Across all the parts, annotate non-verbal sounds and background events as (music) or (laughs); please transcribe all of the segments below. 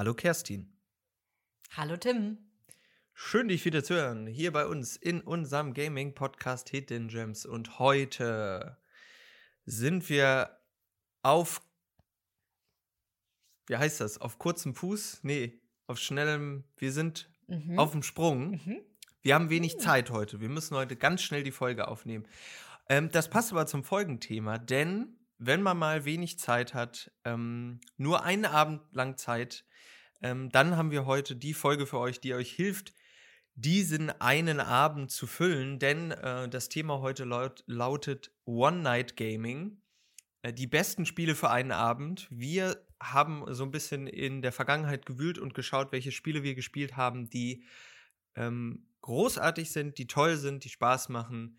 Hallo Kerstin. Hallo Tim. Schön, dich wieder zu hören. Hier bei uns in unserem Gaming-Podcast Hidden Gems. Und heute sind wir auf, wie heißt das, auf kurzem Fuß? Nee, auf schnellem, wir sind mhm. auf dem Sprung. Mhm. Wir haben wenig mhm. Zeit heute. Wir müssen heute ganz schnell die Folge aufnehmen. Ähm, das passt aber zum Folgenthema, denn wenn man mal wenig Zeit hat, ähm, nur einen Abend lang Zeit, ähm, dann haben wir heute die Folge für euch, die euch hilft, diesen einen Abend zu füllen, denn äh, das Thema heute laut, lautet One-Night-Gaming. Äh, die besten Spiele für einen Abend. Wir haben so ein bisschen in der Vergangenheit gewühlt und geschaut, welche Spiele wir gespielt haben, die ähm, großartig sind, die toll sind, die Spaß machen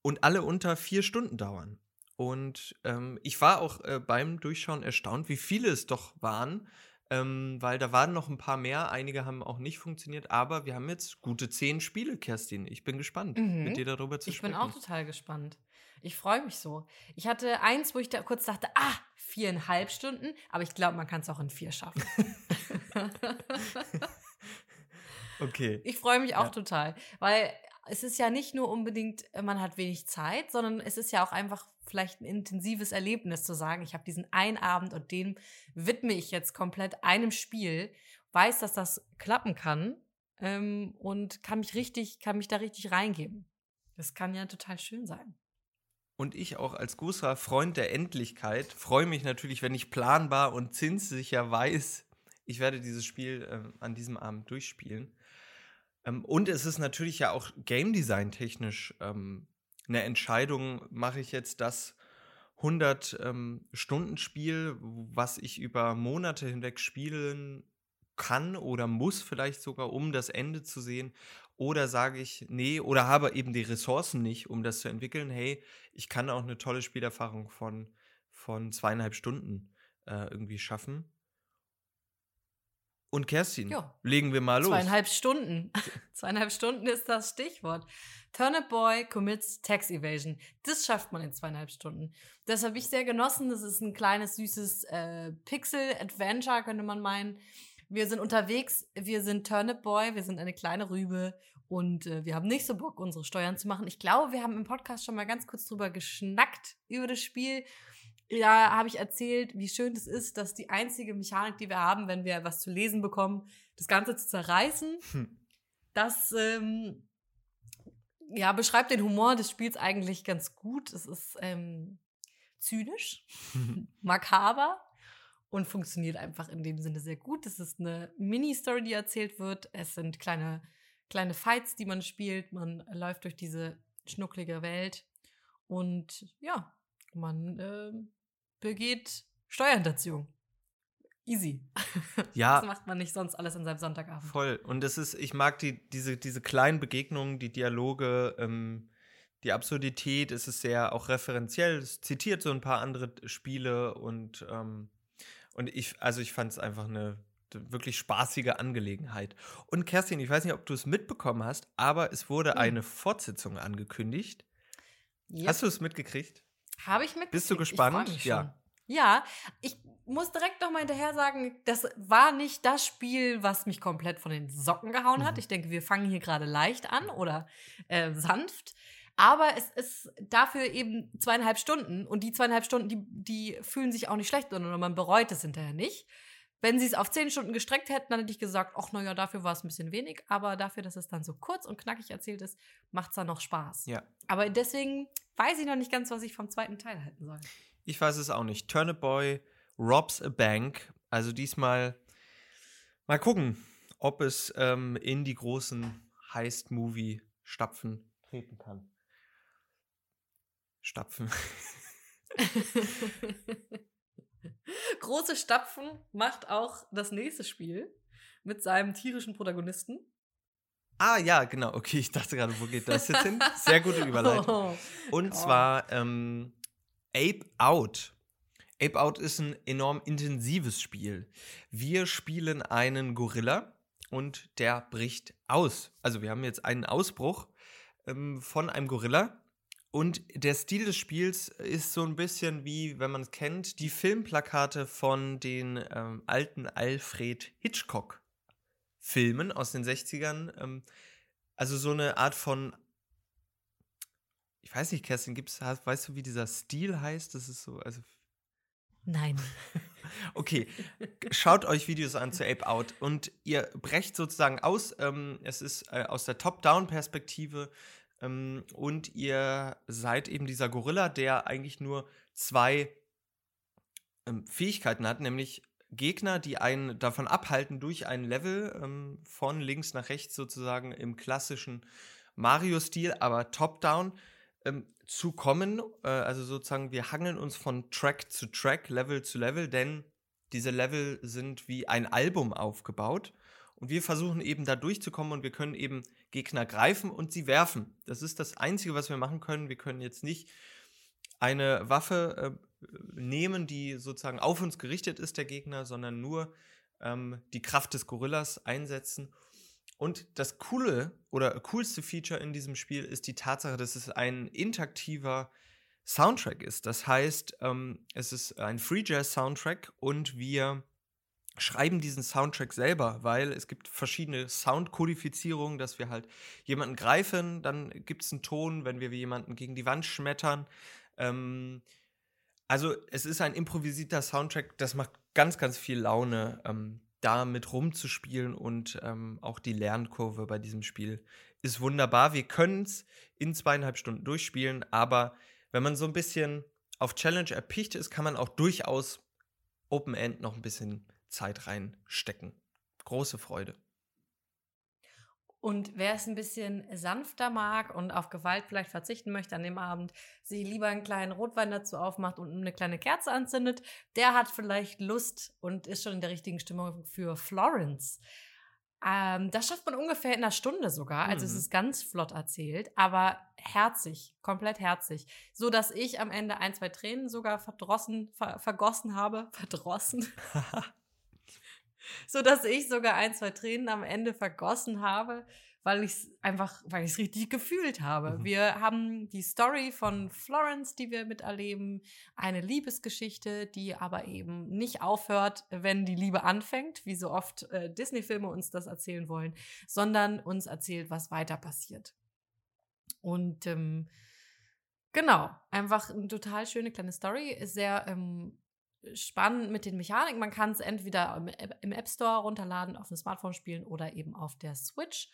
und alle unter vier Stunden dauern. Und ähm, ich war auch äh, beim Durchschauen erstaunt, wie viele es doch waren, ähm, weil da waren noch ein paar mehr. Einige haben auch nicht funktioniert, aber wir haben jetzt gute zehn Spiele, Kerstin. Ich bin gespannt, mhm. mit dir darüber zu ich sprechen. Ich bin auch total gespannt. Ich freue mich so. Ich hatte eins, wo ich da kurz dachte, ah, viereinhalb Stunden, aber ich glaube, man kann es auch in vier schaffen. (laughs) okay. Ich freue mich auch ja. total, weil es ist ja nicht nur unbedingt, äh, man hat wenig Zeit, sondern es ist ja auch einfach vielleicht ein intensives Erlebnis zu sagen, ich habe diesen einen Abend und dem widme ich jetzt komplett einem Spiel, weiß, dass das klappen kann ähm, und kann mich richtig, kann mich da richtig reingeben. Das kann ja total schön sein. Und ich auch als großer Freund der Endlichkeit freue mich natürlich, wenn ich planbar und zinssicher weiß, ich werde dieses Spiel äh, an diesem Abend durchspielen. Ähm, und es ist natürlich ja auch Game Design technisch ähm, eine Entscheidung, mache ich jetzt das 100-Stunden-Spiel, ähm, was ich über Monate hinweg spielen kann oder muss vielleicht sogar, um das Ende zu sehen. Oder sage ich, nee, oder habe eben die Ressourcen nicht, um das zu entwickeln. Hey, ich kann auch eine tolle Spielerfahrung von, von zweieinhalb Stunden äh, irgendwie schaffen. Und Kerstin, jo. legen wir mal los. Zweieinhalb Stunden. (laughs) zweieinhalb Stunden ist das Stichwort. Turnip Boy commits Tax Evasion. Das schafft man in zweieinhalb Stunden. Das habe ich sehr genossen. Das ist ein kleines, süßes äh, Pixel-Adventure, könnte man meinen. Wir sind unterwegs, wir sind Turnip Boy, wir sind eine kleine Rübe und äh, wir haben nicht so Bock, unsere Steuern zu machen. Ich glaube, wir haben im Podcast schon mal ganz kurz drüber geschnackt über das Spiel da habe ich erzählt, wie schön es ist, dass die einzige Mechanik, die wir haben, wenn wir was zu lesen bekommen, das Ganze zu zerreißen. Hm. Das ähm, ja, beschreibt den Humor des Spiels eigentlich ganz gut. Es ist ähm, zynisch, (laughs) makaber und funktioniert einfach in dem Sinne sehr gut. Es ist eine Mini-Story, die erzählt wird. Es sind kleine, kleine Fights, die man spielt. Man läuft durch diese schnucklige Welt. Und ja, man äh, begeht Steuerhinterziehung. Easy. (laughs) Ja. Das macht man nicht sonst alles an seinem Sonntagabend. Voll. Und das ist, ich mag die, diese, diese kleinen Begegnungen, die Dialoge, ähm, die Absurdität, es ist sehr auch referenziell, es zitiert so ein paar andere Spiele und, ähm, und ich, also ich fand es einfach eine wirklich spaßige Angelegenheit. Und Kerstin, ich weiß nicht, ob du es mitbekommen hast, aber es wurde hm. eine Fortsetzung angekündigt. Yep. Hast du es mitgekriegt? Habe ich mitgekriegt. Bist du gespannt? Ja. Ja, ich muss direkt noch mal hinterher sagen, das war nicht das Spiel, was mich komplett von den Socken gehauen hat. Mhm. Ich denke, wir fangen hier gerade leicht an oder äh, sanft. Aber es ist dafür eben zweieinhalb Stunden und die zweieinhalb Stunden, die, die fühlen sich auch nicht schlecht, sondern man bereut es hinterher nicht. Wenn sie es auf zehn Stunden gestreckt hätten, dann hätte ich gesagt, ach naja, dafür war es ein bisschen wenig, aber dafür, dass es dann so kurz und knackig erzählt ist, macht es dann noch Spaß. Ja. Aber deswegen weiß ich noch nicht ganz, was ich vom zweiten Teil halten soll. Ich weiß es auch nicht. Turnip Boy robs a bank. Also diesmal mal gucken, ob es ähm, in die großen Heist-Movie-Stapfen treten kann. Stapfen. (laughs) (laughs) Große Stapfen macht auch das nächste Spiel mit seinem tierischen Protagonisten. Ah ja, genau. Okay, ich dachte gerade, wo geht das jetzt hin? Sehr gute (laughs) Überleitung. Oh, Und zwar ähm, Ape Out. Ape Out ist ein enorm intensives Spiel. Wir spielen einen Gorilla und der bricht aus. Also wir haben jetzt einen Ausbruch ähm, von einem Gorilla und der Stil des Spiels ist so ein bisschen wie, wenn man es kennt, die Filmplakate von den ähm, alten Alfred Hitchcock-Filmen aus den 60ern. Ähm, also so eine Art von. Ich weiß nicht, Kerstin, gibt's, weißt du, wie dieser Stil heißt? Das ist so, also. Nein. (laughs) okay, schaut euch Videos an zu Ape Out und ihr brecht sozusagen aus. Ähm, es ist äh, aus der Top-Down-Perspektive ähm, und ihr seid eben dieser Gorilla, der eigentlich nur zwei ähm, Fähigkeiten hat, nämlich Gegner, die einen davon abhalten, durch ein Level ähm, von links nach rechts sozusagen im klassischen Mario-Stil, aber top-down ähm, zu kommen. Äh, also sozusagen, wir hangeln uns von Track zu Track, Level zu Level, denn diese Level sind wie ein Album aufgebaut. Und wir versuchen eben da durchzukommen und wir können eben Gegner greifen und sie werfen. Das ist das Einzige, was wir machen können. Wir können jetzt nicht eine Waffe äh, nehmen, die sozusagen auf uns gerichtet ist, der Gegner, sondern nur ähm, die Kraft des Gorillas einsetzen. Und das coole oder coolste Feature in diesem Spiel ist die Tatsache, dass es ein interaktiver Soundtrack ist. Das heißt, ähm, es ist ein Free Jazz Soundtrack und wir schreiben diesen Soundtrack selber, weil es gibt verschiedene Soundkodifizierungen, dass wir halt jemanden greifen, dann gibt es einen Ton, wenn wir jemanden gegen die Wand schmettern. Ähm, also es ist ein improvisierter Soundtrack, das macht ganz, ganz viel Laune, ähm, da mit rumzuspielen und ähm, auch die Lernkurve bei diesem Spiel ist wunderbar. Wir können es in zweieinhalb Stunden durchspielen, aber wenn man so ein bisschen auf Challenge erpicht ist, kann man auch durchaus Open End noch ein bisschen Zeit reinstecken. Große Freude. Und wer es ein bisschen sanfter mag und auf Gewalt vielleicht verzichten möchte an dem Abend, sich lieber einen kleinen Rotwein dazu aufmacht und eine kleine Kerze anzündet, der hat vielleicht Lust und ist schon in der richtigen Stimmung für Florence. Ähm, das schafft man ungefähr in einer Stunde sogar. Also mhm. es ist ganz flott erzählt, aber herzig, komplett herzig. So dass ich am Ende ein, zwei Tränen sogar verdrossen, ver vergossen habe. (laughs) Verdrossen. (laughs) so dass ich sogar ein, zwei Tränen am Ende vergossen habe, weil ich es einfach, weil ich es richtig gefühlt habe. Mhm. Wir haben die Story von Florence, die wir miterleben, eine Liebesgeschichte, die aber eben nicht aufhört, wenn die Liebe anfängt, wie so oft äh, Disney-Filme uns das erzählen wollen, sondern uns erzählt, was weiter passiert. Und ähm, genau, einfach eine total schöne kleine Story, ist sehr ähm, spannend mit den Mechaniken. Man kann es entweder im App Store runterladen, auf dem Smartphone spielen oder eben auf der Switch.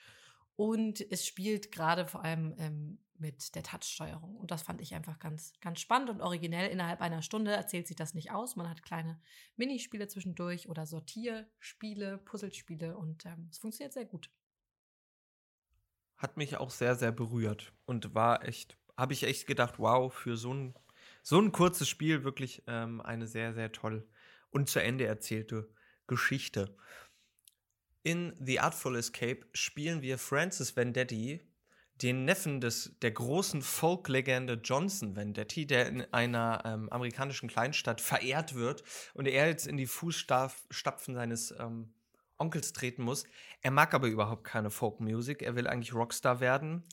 Und es spielt gerade vor allem ähm, mit der Touch-Steuerung. Und das fand ich einfach ganz, ganz spannend und originell. Innerhalb einer Stunde erzählt sich das nicht aus. Man hat kleine Minispiele zwischendurch oder Sortierspiele, Puzzlespiele und ähm, es funktioniert sehr gut. Hat mich auch sehr, sehr berührt und war echt, habe ich echt gedacht, wow, für so ein so ein kurzes Spiel wirklich ähm, eine sehr, sehr toll und zu Ende erzählte Geschichte. In The Artful Escape spielen wir Francis Vendetti, den Neffen des, der großen Folk-Legende Johnson Vendetti, der in einer ähm, amerikanischen Kleinstadt verehrt wird und er jetzt in die Fußstapfen seines ähm, Onkels treten muss. Er mag aber überhaupt keine Folk-Music, er will eigentlich Rockstar werden.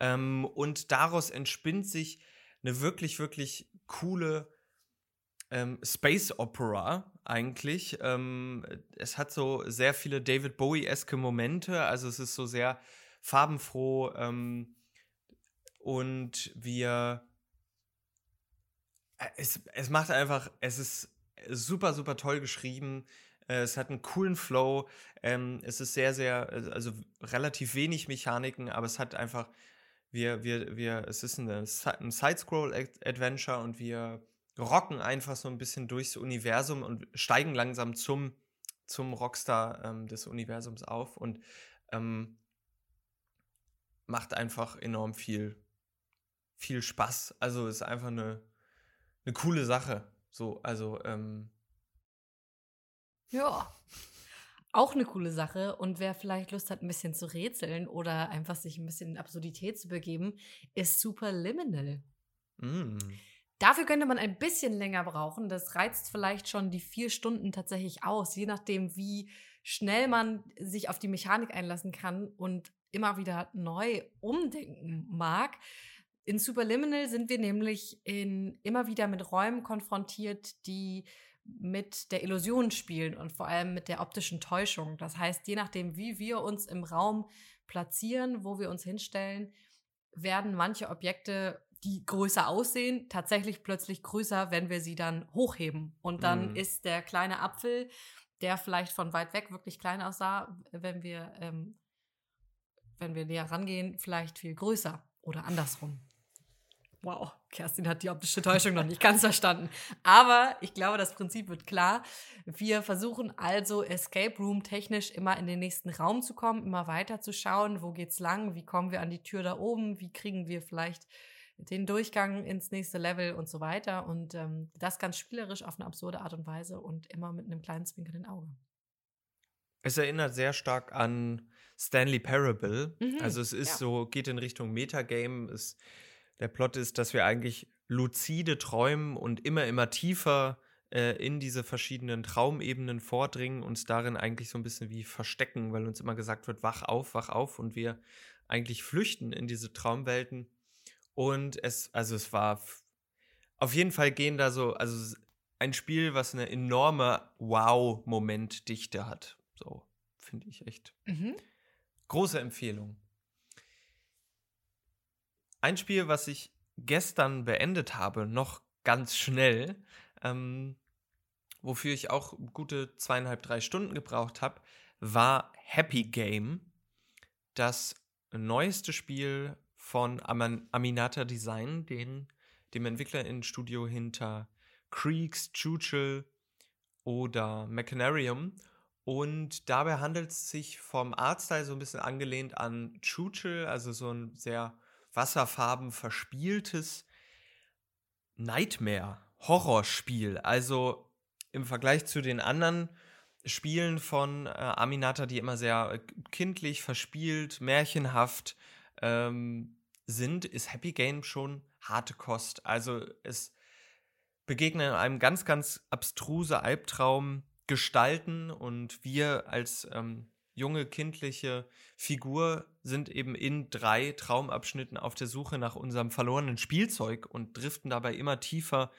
Ähm, und daraus entspinnt sich eine wirklich, wirklich coole ähm, Space Opera eigentlich. Ähm, es hat so sehr viele David Bowie-eske Momente, also es ist so sehr farbenfroh ähm, und wir äh, es, es macht einfach, es ist super, super toll geschrieben. Äh, es hat einen coolen Flow. Ähm, es ist sehr, sehr, also relativ wenig Mechaniken, aber es hat einfach wir, wir, wir, es ist eine, ein Side-Scroll-Adventure und wir rocken einfach so ein bisschen durchs Universum und steigen langsam zum, zum Rockstar ähm, des Universums auf und ähm, macht einfach enorm viel, viel Spaß. Also ist einfach eine, eine coole Sache. So, also, ähm, ja. Auch eine coole Sache. Und wer vielleicht Lust hat, ein bisschen zu rätseln oder einfach sich ein bisschen in Absurdität zu begeben, ist Superliminal. Mm. Dafür könnte man ein bisschen länger brauchen. Das reizt vielleicht schon die vier Stunden tatsächlich aus, je nachdem, wie schnell man sich auf die Mechanik einlassen kann und immer wieder neu umdenken mag. in Superliminal sind wir nämlich in, immer wieder mit Räumen konfrontiert, die mit der Illusion spielen und vor allem mit der optischen Täuschung. Das heißt, je nachdem, wie wir uns im Raum platzieren, wo wir uns hinstellen, werden manche Objekte, die größer aussehen, tatsächlich plötzlich größer, wenn wir sie dann hochheben. Und dann mm. ist der kleine Apfel, der vielleicht von weit weg wirklich klein aussah, wenn wir, ähm, wenn wir näher rangehen, vielleicht viel größer oder andersrum. Wow, Kerstin hat die optische Täuschung noch nicht ganz verstanden. Aber ich glaube, das Prinzip wird klar. Wir versuchen also Escape Room technisch immer in den nächsten Raum zu kommen, immer weiter zu schauen, wo geht's lang, wie kommen wir an die Tür da oben, wie kriegen wir vielleicht den Durchgang ins nächste Level und so weiter. Und ähm, das ganz spielerisch auf eine absurde Art und Weise und immer mit einem kleinen zwinkernden Auge. Es erinnert sehr stark an Stanley Parable. Mhm, also es ist ja. so, geht in Richtung Metagame. Es der Plot ist, dass wir eigentlich luzide träumen und immer, immer tiefer äh, in diese verschiedenen Traumebenen vordringen, uns darin eigentlich so ein bisschen wie verstecken, weil uns immer gesagt wird, wach auf, wach auf und wir eigentlich flüchten in diese Traumwelten. Und es, also es war auf jeden Fall gehen da so, also ein Spiel, was eine enorme Wow-Momentdichte hat. So, finde ich echt. Mhm. Große Empfehlung. Ein Spiel, was ich gestern beendet habe, noch ganz schnell, ähm, wofür ich auch gute zweieinhalb, drei Stunden gebraucht habe, war Happy Game, das neueste Spiel von Am Aminata Design, den, dem Entwicklerinnenstudio hinter Creeks, Chuchel oder Machinarium. Und dabei handelt es sich vom Artstyle so ein bisschen angelehnt an Chuchel, also so ein sehr Wasserfarben verspieltes Nightmare-Horrorspiel. Also im Vergleich zu den anderen Spielen von äh, Aminata, die immer sehr äh, kindlich, verspielt, märchenhaft ähm, sind, ist Happy Game schon harte Kost. Also es begegnen einem ganz, ganz abstruse Albtraum gestalten und wir als ähm, junge kindliche Figur sind eben in drei Traumabschnitten auf der Suche nach unserem verlorenen Spielzeug und driften dabei immer tiefer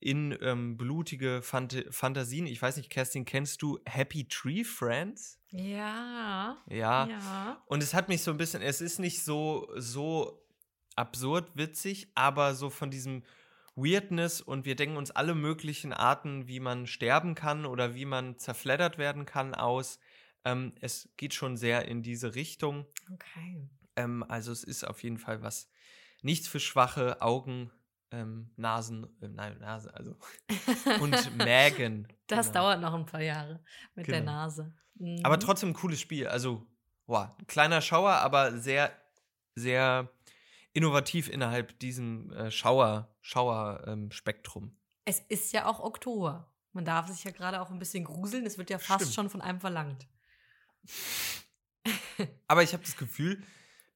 in ähm, blutige Phant Fantasien. Ich weiß nicht, Kerstin, kennst du Happy Tree Friends? Ja. Ja. Ja. Und es hat mich so ein bisschen, es ist nicht so, so absurd witzig, aber so von diesem Weirdness und wir denken uns alle möglichen Arten, wie man sterben kann oder wie man zerfleddert werden kann aus. Ähm, es geht schon sehr in diese Richtung. Okay. Ähm, also es ist auf jeden Fall was, nichts für schwache Augen, ähm, Nasen, äh, nein, Nase, also (laughs) und Mägen. (laughs) Das genau. dauert noch ein paar Jahre mit genau. der Nase. Mhm. Aber trotzdem ein cooles Spiel. Also, wow, kleiner Schauer, aber sehr, sehr innovativ innerhalb diesem äh, Schauer, Schauer-Spektrum. Ähm, es ist ja auch Oktober. Man darf sich ja gerade auch ein bisschen gruseln. Es wird ja fast Stimmt. schon von einem verlangt. (laughs) Aber ich habe das Gefühl,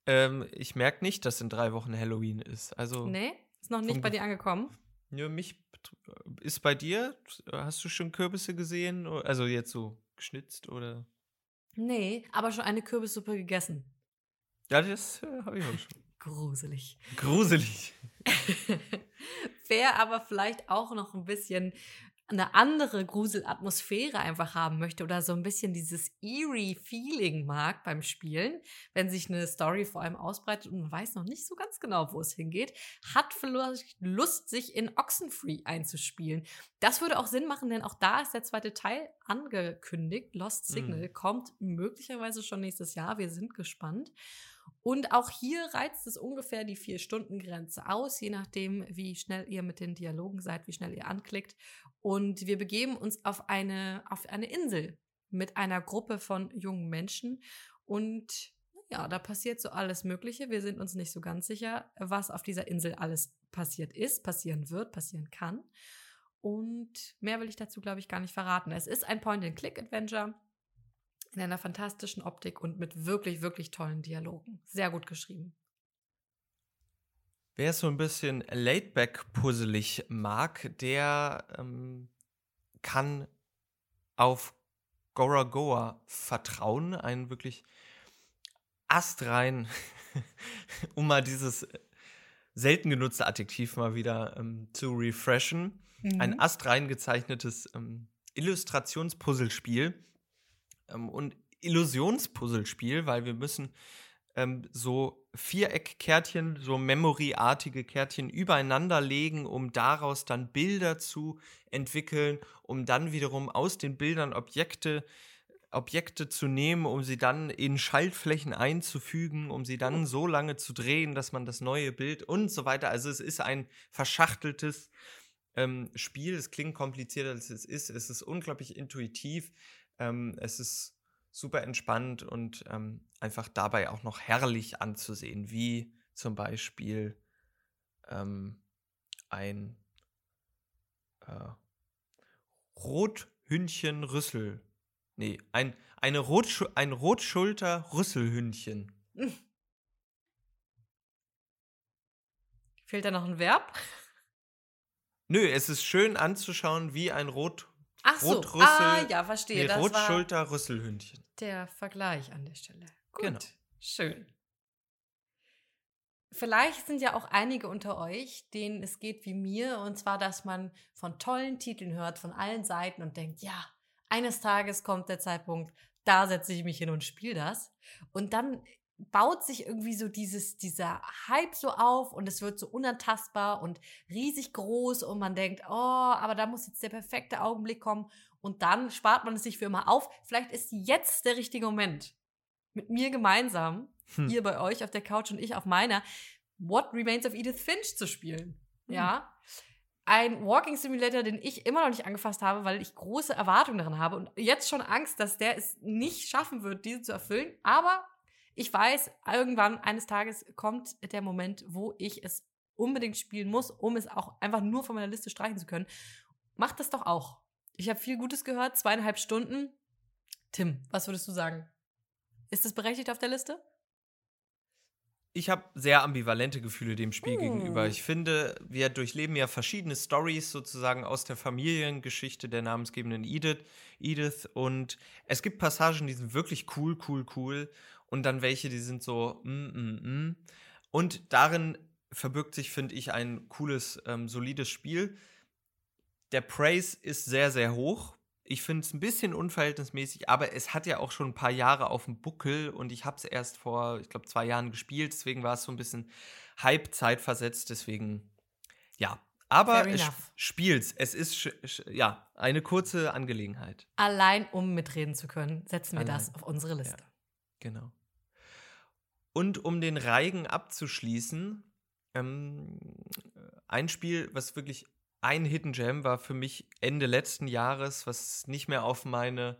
ähm, ich merke nicht, dass in drei Wochen Halloween ist. Also nee, ist noch nicht bei dir angekommen. Ja, mich ist bei dir. Hast du schon Kürbisse gesehen? Also jetzt so geschnitzt oder? Nee, aber schon eine Kürbissuppe gegessen. Ja, das äh, habe ich auch schon. (laughs) Gruselig. Gruselig. (laughs) Wer aber vielleicht auch noch ein bisschen eine andere Gruselatmosphäre einfach haben möchte oder so ein bisschen dieses eerie Feeling mag beim Spielen, wenn sich eine Story vor allem ausbreitet und man weiß noch nicht so ganz genau, wo es hingeht, hat vielleicht Lust, sich in Oxenfree einzuspielen. Das würde auch Sinn machen, denn auch da ist der zweite Teil angekündigt. Lost Signal mhm. kommt möglicherweise schon nächstes Jahr. Wir sind gespannt. Und auch hier reizt es ungefähr die Vier-Stunden-Grenze aus, je nachdem, wie schnell ihr mit den Dialogen seid, wie schnell ihr anklickt. Und wir begeben uns auf eine, auf eine Insel mit einer Gruppe von jungen Menschen. Und ja, da passiert so alles Mögliche. Wir sind uns nicht so ganz sicher, was auf dieser Insel alles passiert ist, passieren wird, passieren kann. Und mehr will ich dazu, glaube ich, gar nicht verraten. Es ist ein Point-and-Click-Adventure in einer fantastischen Optik und mit wirklich, wirklich tollen Dialogen. Sehr gut geschrieben. Wer es so ein bisschen laidback-puzzelig mag, der ähm, kann auf Goragoa vertrauen. Ein wirklich astrein, (laughs) um mal dieses selten genutzte Adjektiv mal wieder ähm, zu refreshen. Mhm. Ein astrein gezeichnetes ähm, Illustrationspuzzlespiel ähm, und Illusionspuzzlespiel, weil wir müssen ähm, so Viereckkärtchen, so Memory-artige Kärtchen übereinander legen, um daraus dann Bilder zu entwickeln, um dann wiederum aus den Bildern Objekte Objekte zu nehmen, um sie dann in Schaltflächen einzufügen, um sie dann so lange zu drehen, dass man das neue Bild und so weiter. Also es ist ein verschachteltes ähm, Spiel. Es klingt komplizierter, als es ist. Es ist unglaublich intuitiv. Ähm, es ist super entspannt und ähm, einfach dabei auch noch herrlich anzusehen, wie zum Beispiel ähm, ein äh, Rothündchen-Rüssel. Nee, ein, eine Rotsch ein Rotschulter-Rüsselhündchen. Fehlt da noch ein Verb? Nö, es ist schön anzuschauen, wie ein Rot Ach so, Rotrüssel, ah, ja, verstehe. Nee, Rotschulter-Rüsselhündchen. Der Vergleich an der Stelle. Gut, genau. schön. Vielleicht sind ja auch einige unter euch, denen es geht wie mir, und zwar, dass man von tollen Titeln hört, von allen Seiten und denkt, ja, eines Tages kommt der Zeitpunkt, da setze ich mich hin und spiele das. Und dann baut sich irgendwie so dieses, dieser Hype so auf und es wird so unantastbar und riesig groß und man denkt, oh, aber da muss jetzt der perfekte Augenblick kommen und dann spart man es sich für immer auf. Vielleicht ist jetzt der richtige Moment, mit mir gemeinsam, hm. ihr bei euch auf der Couch und ich auf meiner, What Remains of Edith Finch zu spielen. Hm. Ja. Ein Walking Simulator, den ich immer noch nicht angefasst habe, weil ich große Erwartungen daran habe und jetzt schon Angst, dass der es nicht schaffen wird, diese zu erfüllen. Aber ich weiß, irgendwann eines Tages kommt der Moment, wo ich es unbedingt spielen muss, um es auch einfach nur von meiner Liste streichen zu können. Macht das doch auch. Ich habe viel Gutes gehört, zweieinhalb Stunden. Tim, was würdest du sagen? Ist das berechtigt auf der Liste? Ich habe sehr ambivalente Gefühle dem Spiel mm. gegenüber. Ich finde, wir durchleben ja verschiedene Stories sozusagen aus der Familiengeschichte der namensgebenden Edith, Edith. Und es gibt Passagen, die sind wirklich cool, cool, cool. Und dann welche, die sind so, mm, mm, mm. Und darin verbirgt sich, finde ich, ein cooles, ähm, solides Spiel der Praise ist sehr, sehr hoch. Ich finde es ein bisschen unverhältnismäßig, aber es hat ja auch schon ein paar Jahre auf dem Buckel und ich habe es erst vor, ich glaube, zwei Jahren gespielt. Deswegen war es so ein bisschen Hype-Zeit versetzt. Deswegen, ja. Aber es spielt's. Es ist ja eine kurze Angelegenheit. Allein um mitreden zu können, setzen wir Allein. das auf unsere Liste. Ja, genau. Und um den Reigen abzuschließen, ähm, ein Spiel, was wirklich ein Hidden Gem war für mich Ende letzten Jahres, was nicht mehr auf meine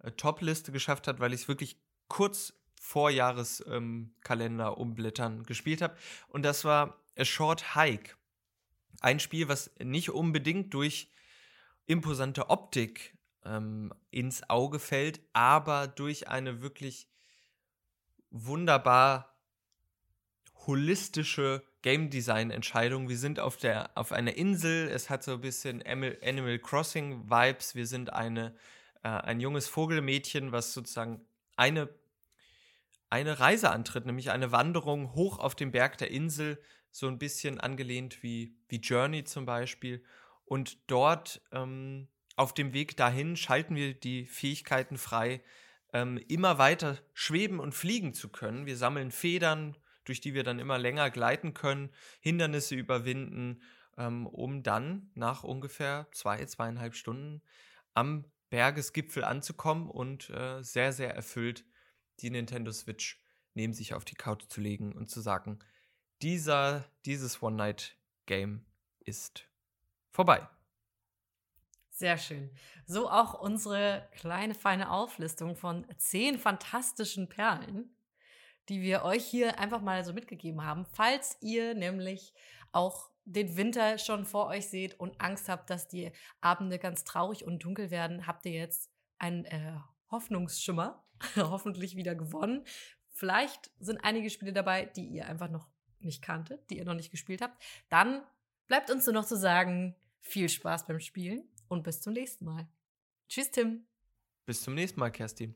äh, Top-Liste geschafft hat, weil ich es wirklich kurz vor Jahreskalender ähm, umblättern gespielt habe. Und das war A Short Hike. Ein Spiel, was nicht unbedingt durch imposante Optik ähm, ins Auge fällt, aber durch eine wirklich wunderbar holistische Game Design Entscheidung. Wir sind auf der auf einer Insel. Es hat so ein bisschen Animal Crossing Vibes. Wir sind eine äh, ein junges Vogelmädchen, was sozusagen eine eine Reise antritt, nämlich eine Wanderung hoch auf den Berg der Insel, so ein bisschen angelehnt wie wie Journey zum Beispiel. Und dort ähm, auf dem Weg dahin schalten wir die Fähigkeiten frei, ähm, immer weiter schweben und fliegen zu können. Wir sammeln Federn, durch die wir dann immer länger gleiten können, Hindernisse überwinden, ähm, um dann nach ungefähr zwei, zweieinhalb Stunden am Bergesgipfel anzukommen und äh, sehr, sehr erfüllt die Nintendo Switch neben sich auf die Couch zu legen und zu sagen, dieser, dieses One-Night-Game ist vorbei. Sehr schön. So auch unsere kleine feine Auflistung von zehn fantastischen Perlen die wir euch hier einfach mal so mitgegeben haben. Falls ihr nämlich auch den Winter schon vor euch seht und Angst habt, dass die Abende ganz traurig und dunkel werden, habt ihr jetzt einen äh, Hoffnungsschimmer (laughs) hoffentlich wieder gewonnen. Vielleicht sind einige Spiele dabei, die ihr einfach noch nicht kanntet, die ihr noch nicht gespielt habt. Dann bleibt uns nur noch zu sagen, viel Spaß beim Spielen und bis zum nächsten Mal. Tschüss, Tim. Bis zum nächsten Mal, Kerstin.